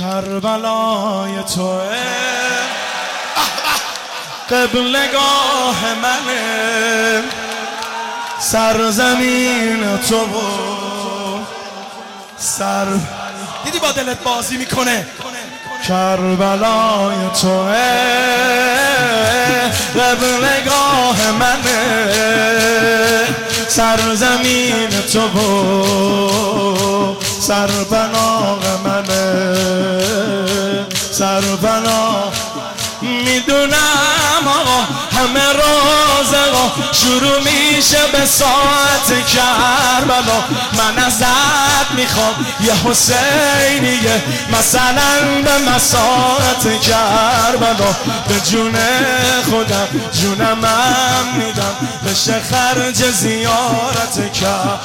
کربلای توه. قبلگاه منه. سرزمین تو و سر دیدی با دلت بازی می‌کنه؟ کربلای توه. قبلگاه منه. سرزمین تو و سربناغ شروع میشه به ساعت کربلا. من ازت می‌خوام یه حسینیه. مثلا به مساعت کربلا. به جون خودم جونم هم میدم. بشه خرج زیارت کرد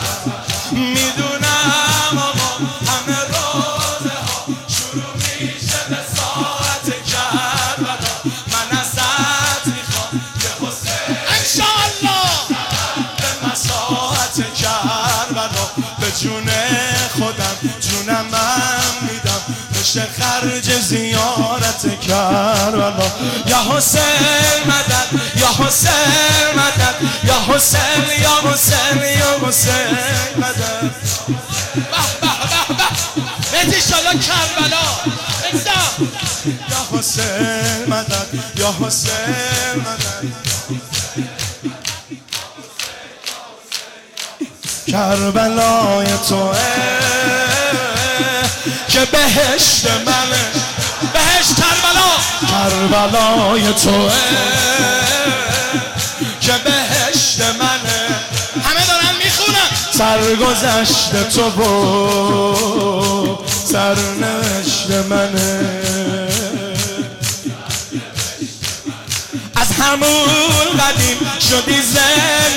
بشه خرج زیارت کربلا. یا حسین مدد یا حسین مدد یا حسین یا حسین یا حسین مدد. به به به به. شالا کربلا. یا حسین مدد یا حسین مدد. کربلای تو که بهشت منه. بهش کربلا. کربلای تو که بهشت منه. همه دارن می‌خونن. سرگذشت تو و سرنوشت منه. از همون قدیم شدی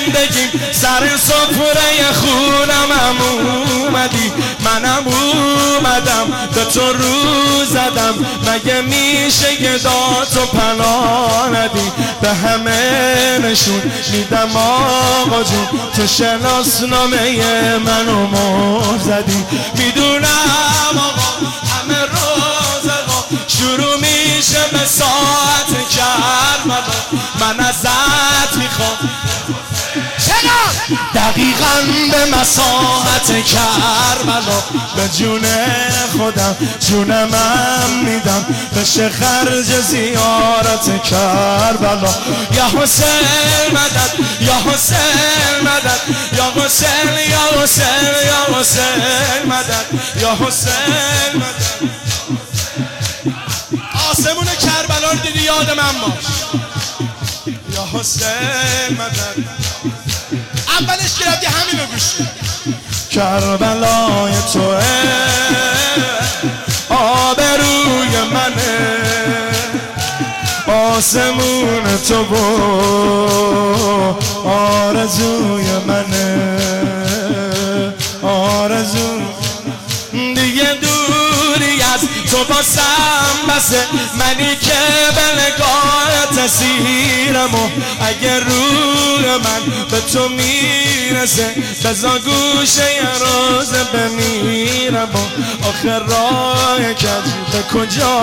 زندگیم سر سفره خونم هم اومدی. منم اومدم. به تو رو زدم. مگه میشه یه داد و پناه ندی؟ به همه نشون میدم آقا جون. تو شناسنامه منو مر زدی. می‌دونم آقا همه روزقا شروع میشه به ساعت کربلا من ازت می‌خوام دقیقا به مساحت کربلا. به جون خودم جونم هم میدم. بشه خرج زیارت کربلا. یا حسین مدد یا حسین مدد. یا حسین یا حسین یا حسین مدد. یا حسین مدد. آسمون کربلا رو دیدی؟ یاد من باش. یا حسین مدد. اولش گرفتی همین گوش کربلای تو آبروی منه آسمون تو و از تو باسم بسه. منی که به نگاه تسیرم و اگه روح من به تو می‌رسه بزا گوشه یه روز بمیرم و آخر راه کج به کجا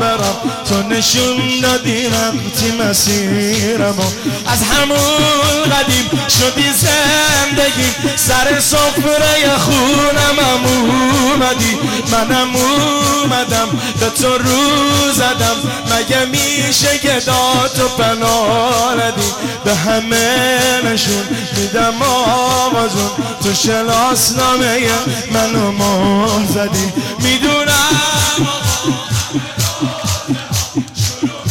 برم؟ تو نشون دادی رفتی مسیرم و از همون قدیم شدی زندگی. سر سفره خونم هم اومدی منم اومدم به تو رو زدم. مگه میشه که داد و پناه ندی؟ به همه نشون میدم آقا جون تو شناسنامه منو مر زدی. می‌دونم شروع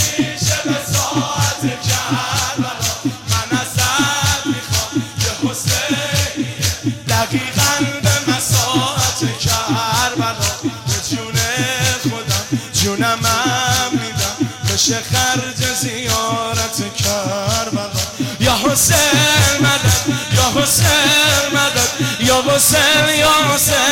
بشه خرج زیارت کربلا. یا حسین مدد یا حسین مدد یا حسین یا حسین.